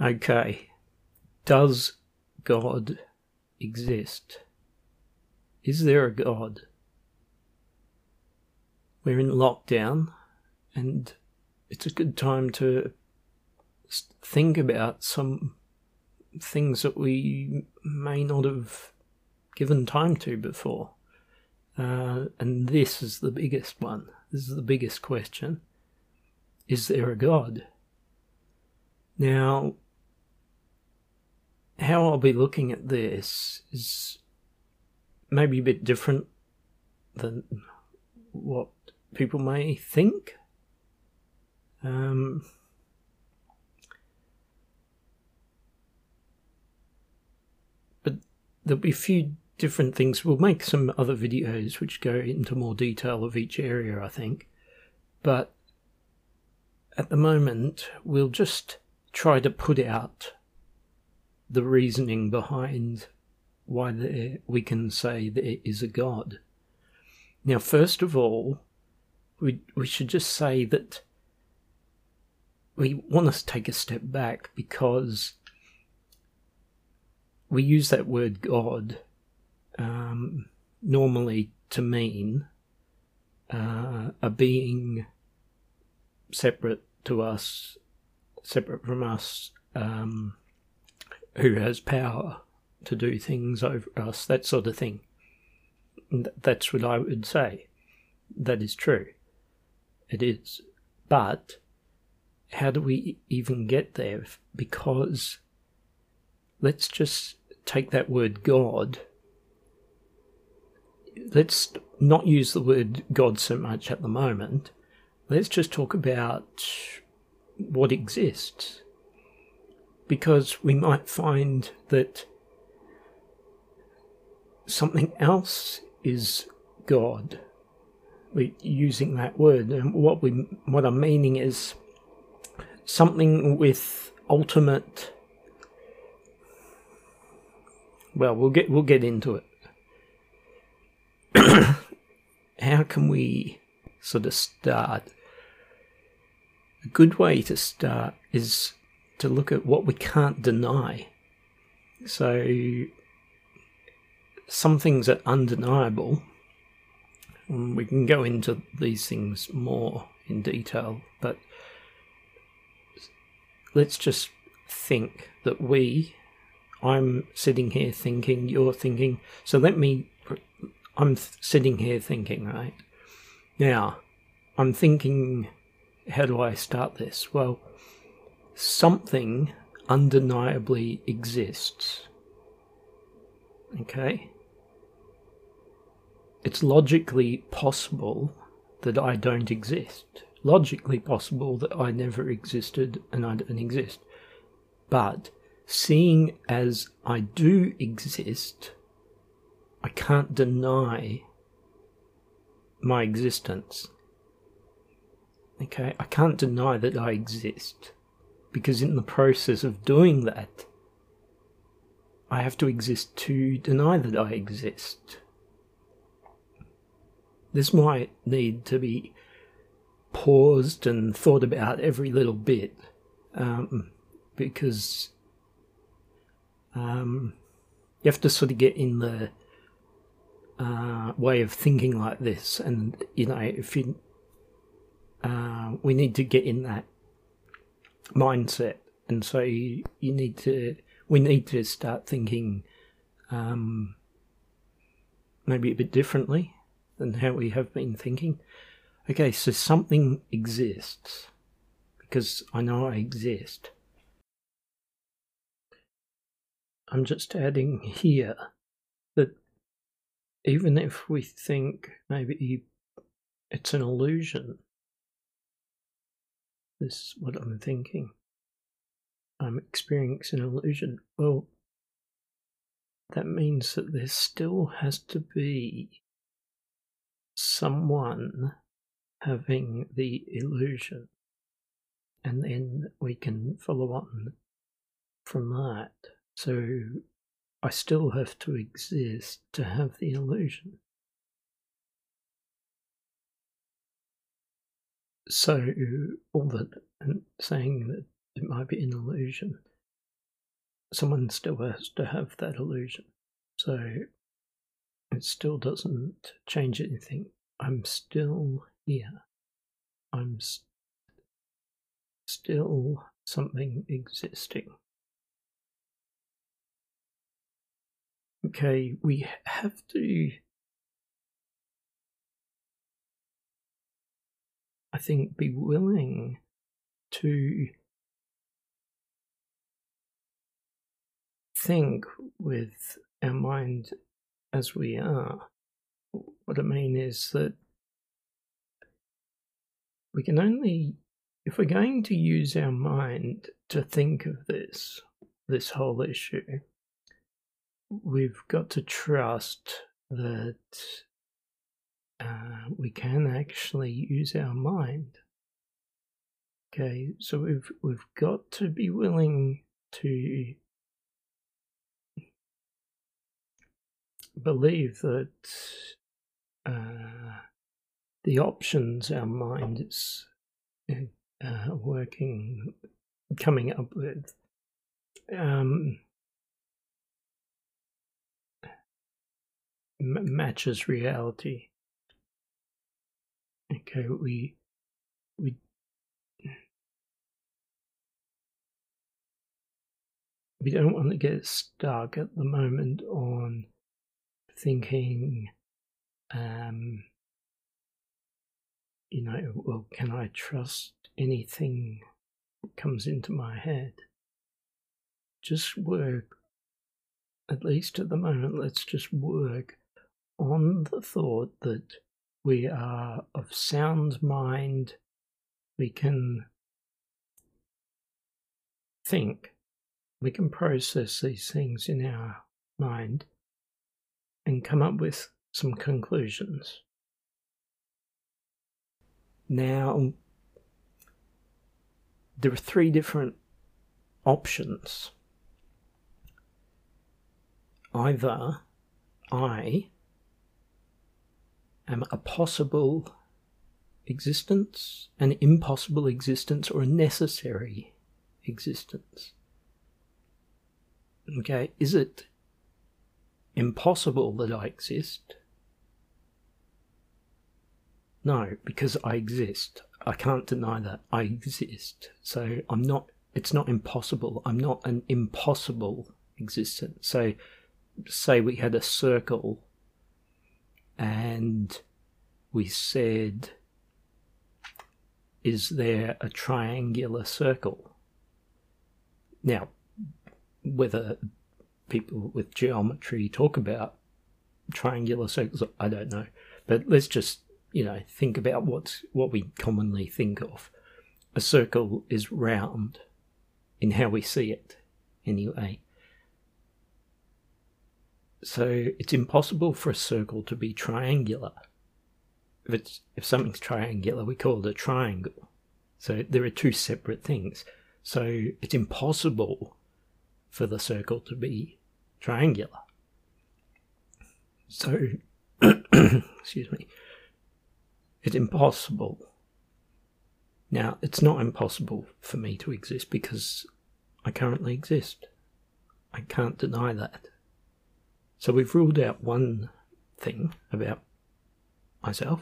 Okay. Does God exist? Is there a God? We're in lockdown and it's a good time to think about some things that we may not have given time to before. Uh, and this is the biggest one. This is the biggest question. Is there a God? Now, how I'll be looking at this is maybe a bit different than what people may think. Um, but there'll be a few different things. We'll make some other videos which go into more detail of each area, I think. But at the moment, we'll just try to put out the reasoning behind why there, we can say there is a God. Now, first of all, we, we should just say that we want to take a step back because we use that word God um, normally to mean uh, a being separate to us, separate from us, um, who has power to do things over us, that sort of thing. That's what I would say. That is true. It is. But how do we even get there? Because let's just take that word God. Let's not use the word God so much at the moment. Let's just talk about what exists. Because we might find that something else is God. We're using that word, and what we what I'm meaning is something with ultimate. Well, we'll get we'll get into it. How can we sort of start? A good way to start is to look at what we can't deny. So some things are undeniable. Mm, we can go into these things more in detail, but let's just think that we, I'm sitting here thinking, you're thinking, so let me, I'm sitting here thinking, right? Now, I'm thinking, how do I start this? Well, something undeniably exists. Okay? it's logically possible that I don't exist. Logically possible that I never existed and I don't exist. But seeing as I do exist, I can't deny my existence. Okay, I can't deny that I exist. Because in the process of doing that, I have to exist to deny that I exist. This might need to be paused and thought about every little bit um, because um, you have to sort of get in the uh, way of thinking like this, and you know, if you uh, we need to get in that mindset, and so you, need to we need to start thinking um, maybe a bit differently than how we have been thinking. Okay, so something exists because I know I exist. I'm just adding here that even if we think maybe it's an illusion, this is what I'm thinking. I'm experiencing an illusion. Well, that means that there still has to be someone having the illusion, and then we can follow on from that. So I still have to exist to have the illusion. So all that and saying that it might be an illusion, someone still has to have that illusion. So it still doesn't change anything. I'm still here. I'm st- still something existing. Okay, we have to. Think be willing to think with our mind as we are. What I mean is that we can only, if we're going to use our mind to think of this, this whole issue, we've got to trust that uh, we can actually use our mind. Okay, so we've we've got to be willing to believe that uh, the options our mind is uh, working, coming up with, um, matches reality. Okay, we we we don't want to get stuck at the moment on thinking, um, you know, well, can I trust anything that comes into my head? Just work, at least at the moment, let's just work on the thought that we are of sound mind, we can think, we can process these things in our mind and come up with some conclusions. Now, there are three different options. Either I am a possible existence, an impossible existence, or a necessary existence. Okay, is it impossible that I exist? No, because I exist. I can't deny that. I exist. So I'm not, it's not impossible. I'm not an impossible existence. So, say we had a circle and we said, Is there a triangular circle? Now, whether people with geometry talk about triangular circles. I don't know, but let's just you know think about what's what we commonly think of. A circle is round in how we see it, anyway. So it's impossible for a circle to be triangular. If it's if something's triangular, we call it a triangle. So there are two separate things. So it's impossible for the circle to be triangular. So, excuse me, it's impossible. Now, it's not impossible for me to exist because I currently exist. I can't deny that. So we've ruled out one thing about myself.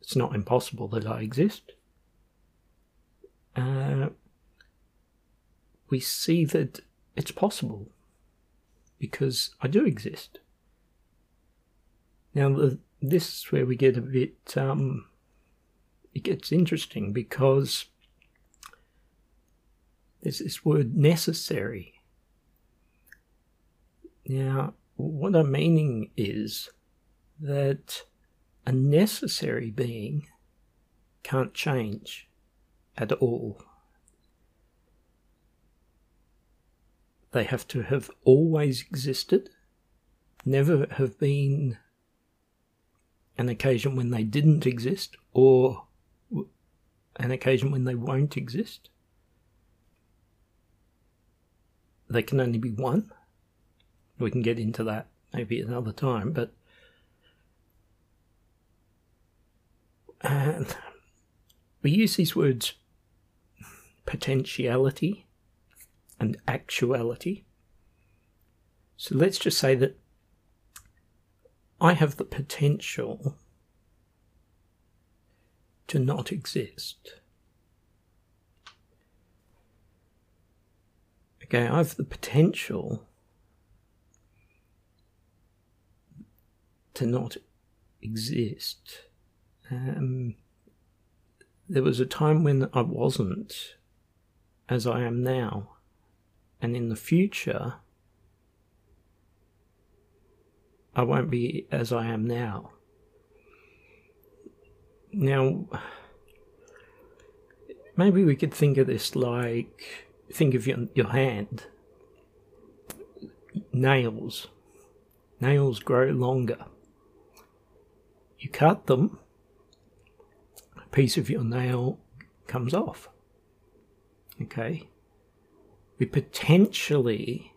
It's not impossible that I exist. Uh, we see that it's possible because I do exist. Now, the, this is where we get a bit, um, it gets interesting because there's this word necessary. Now, what I'm meaning is that a necessary being can't change at all. They have to have always existed, never have been an occasion when they didn't exist, or an occasion when they won't exist. They can only be one. We can get into that maybe another time, but we use these words potentiality and actuality. So let's just say that I have the potential to not exist. Okay, I have the potential to not exist. Um, there was a time when I wasn't as I am now, and in the future, I won't be as I am now. Now, maybe we could think of this like think of your, your hand. Nails. Nails grow longer. You cut them, a piece of your nail comes off. Okay? We potentially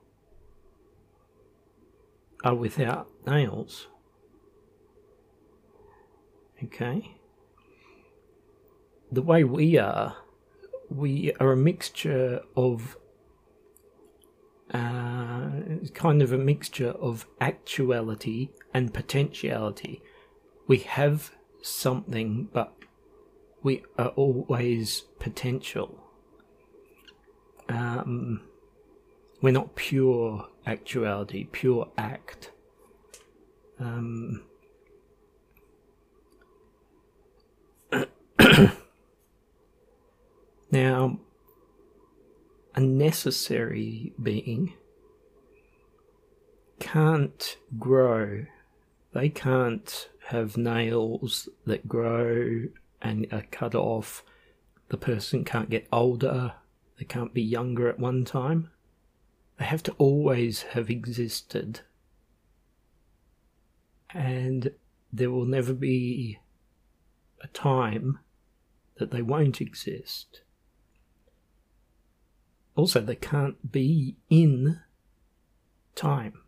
are without nails. Okay? The way we are, we are a mixture of uh, kind of a mixture of actuality and potentiality. We have something, but we are always potential. Um, we're not pure actuality, pure act. Um, now, a necessary being can't grow. They can't have nails that grow and are cut off. The person can't get older. They can't be younger at one time. They have to always have existed. And there will never be a time that they won't exist. Also, they can't be in time.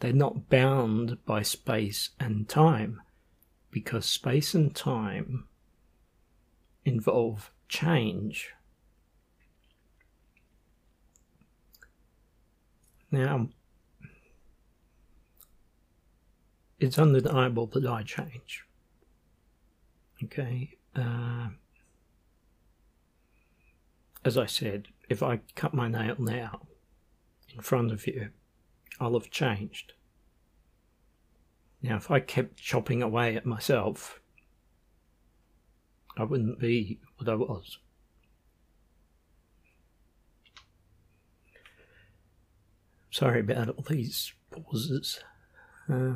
They're not bound by space and time because space and time involve change. Now, it's undeniable that I change. Okay. Uh, as I said, if I cut my nail now in front of you, I'll have changed. Now, if I kept chopping away at myself, I wouldn't be what I was. Sorry about all these pauses, uh,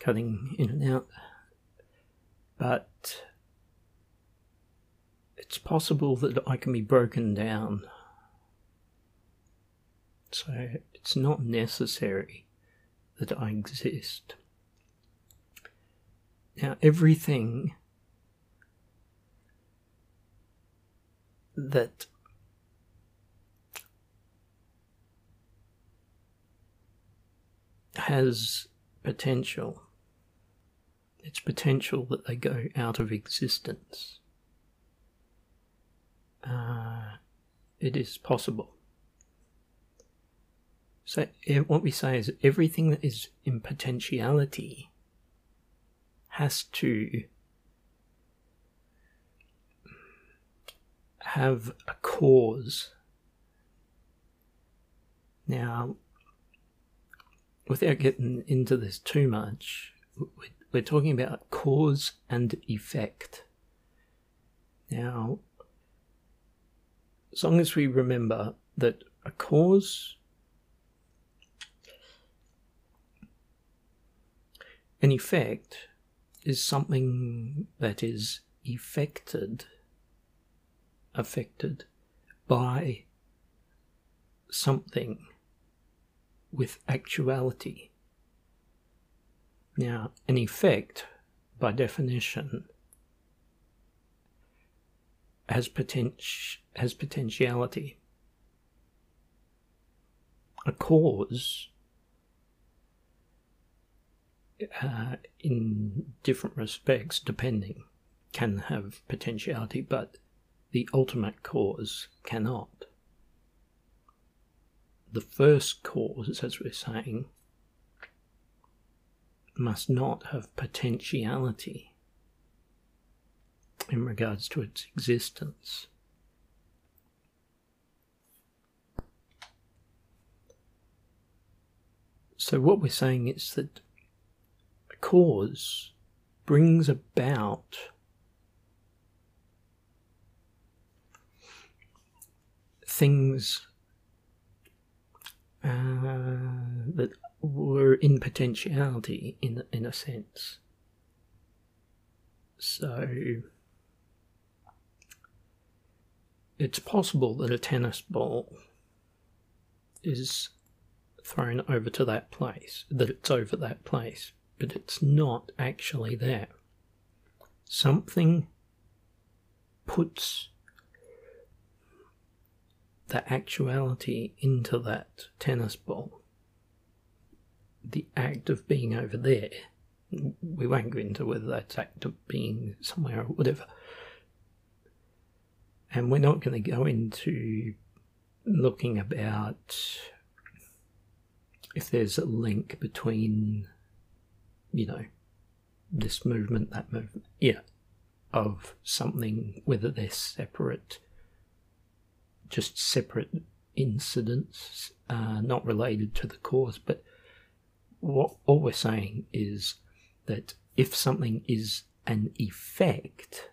cutting in and out, but it's possible that I can be broken down. So it's not necessary that I exist. Now, everything that has potential. It's potential that they go out of existence. Uh, it is possible. So, eh, what we say is everything that is in potentiality has to have a cause. Now, without getting into this too much, we're talking about cause and effect. Now, as long as we remember that a cause, an effect, is something that is effected, affected by something with actuality. Now, an effect, by definition, has, potent- has potentiality. A cause, uh, in different respects, depending, can have potentiality, but the ultimate cause cannot. the first cause, as we're saying, must not have potentiality in regards to its existence. So, what we're saying is that cause brings about things uh, that were in potentiality in in a sense. So it's possible that a tennis ball is thrown over to that place, that it's over that place, but it's not actually there. Something puts the actuality into that tennis ball. The act of being over there, we won't go into whether that's act of being somewhere or whatever. And we're not going to go into looking about if there's a link between, you know, this movement, that movement, yeah, of something, whether they're separate, just separate incidents, uh, not related to the cause, but what all we're saying is that if something is an effect,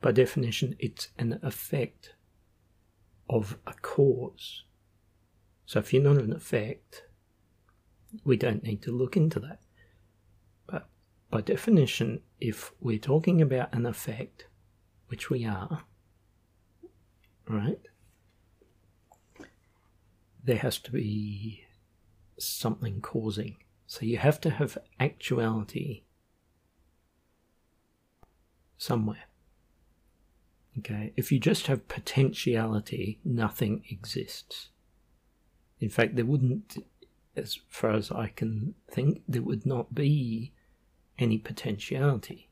by definition, it's an effect of a cause. So if you're not an effect, we don't need to look into that. By definition, if we're talking about an effect, which we are, right, there has to be something causing. So you have to have actuality somewhere. Okay, if you just have potentiality, nothing exists. In fact, there wouldn't as far as I can think, there would not be any potentiality.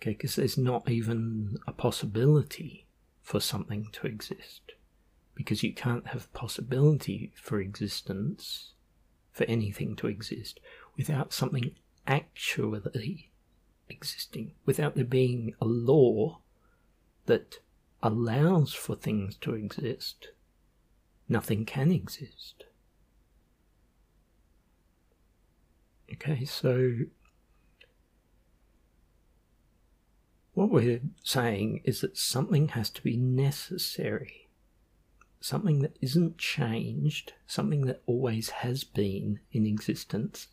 Okay, because there's not even a possibility for something to exist. Because you can't have possibility for existence, for anything to exist, without something actually existing, without there being a law that allows for things to exist. Nothing can exist. Okay, so what we're saying is that something has to be necessary, something that isn't changed, something that always has been in existence.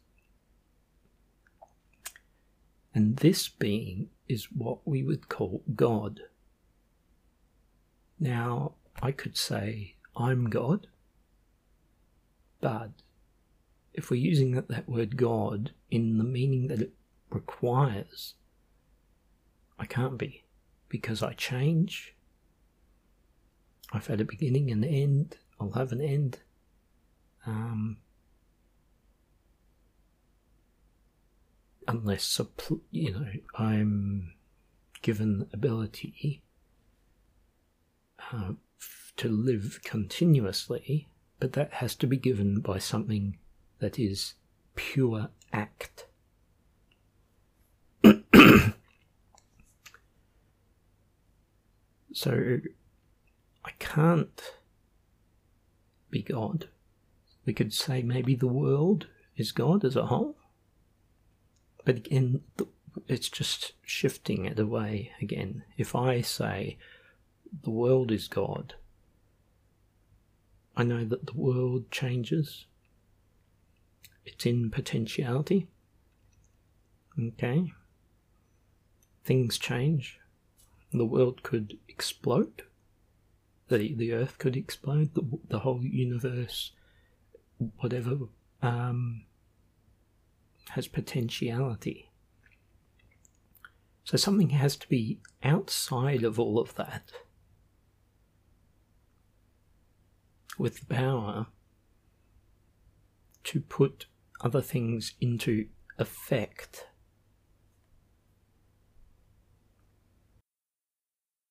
And this being is what we would call God. Now, I could say, I'm God, but if we're using that, that word God in the meaning that it requires, I can't be because I change. I've had a beginning and an end. I'll have an end. Um, unless you know I'm given ability uh, to live continuously, but that has to be given by something that is pure act. so I can't be God. We could say maybe the world is God as a whole. But again, it's just shifting it away again. If I say the world is God, I know that the world changes, it's in potentiality. Okay. Things change. The world could explode. The, the earth could explode. The, the whole universe, whatever, um, has potentiality. So something has to be outside of all of that with power to put other things into effect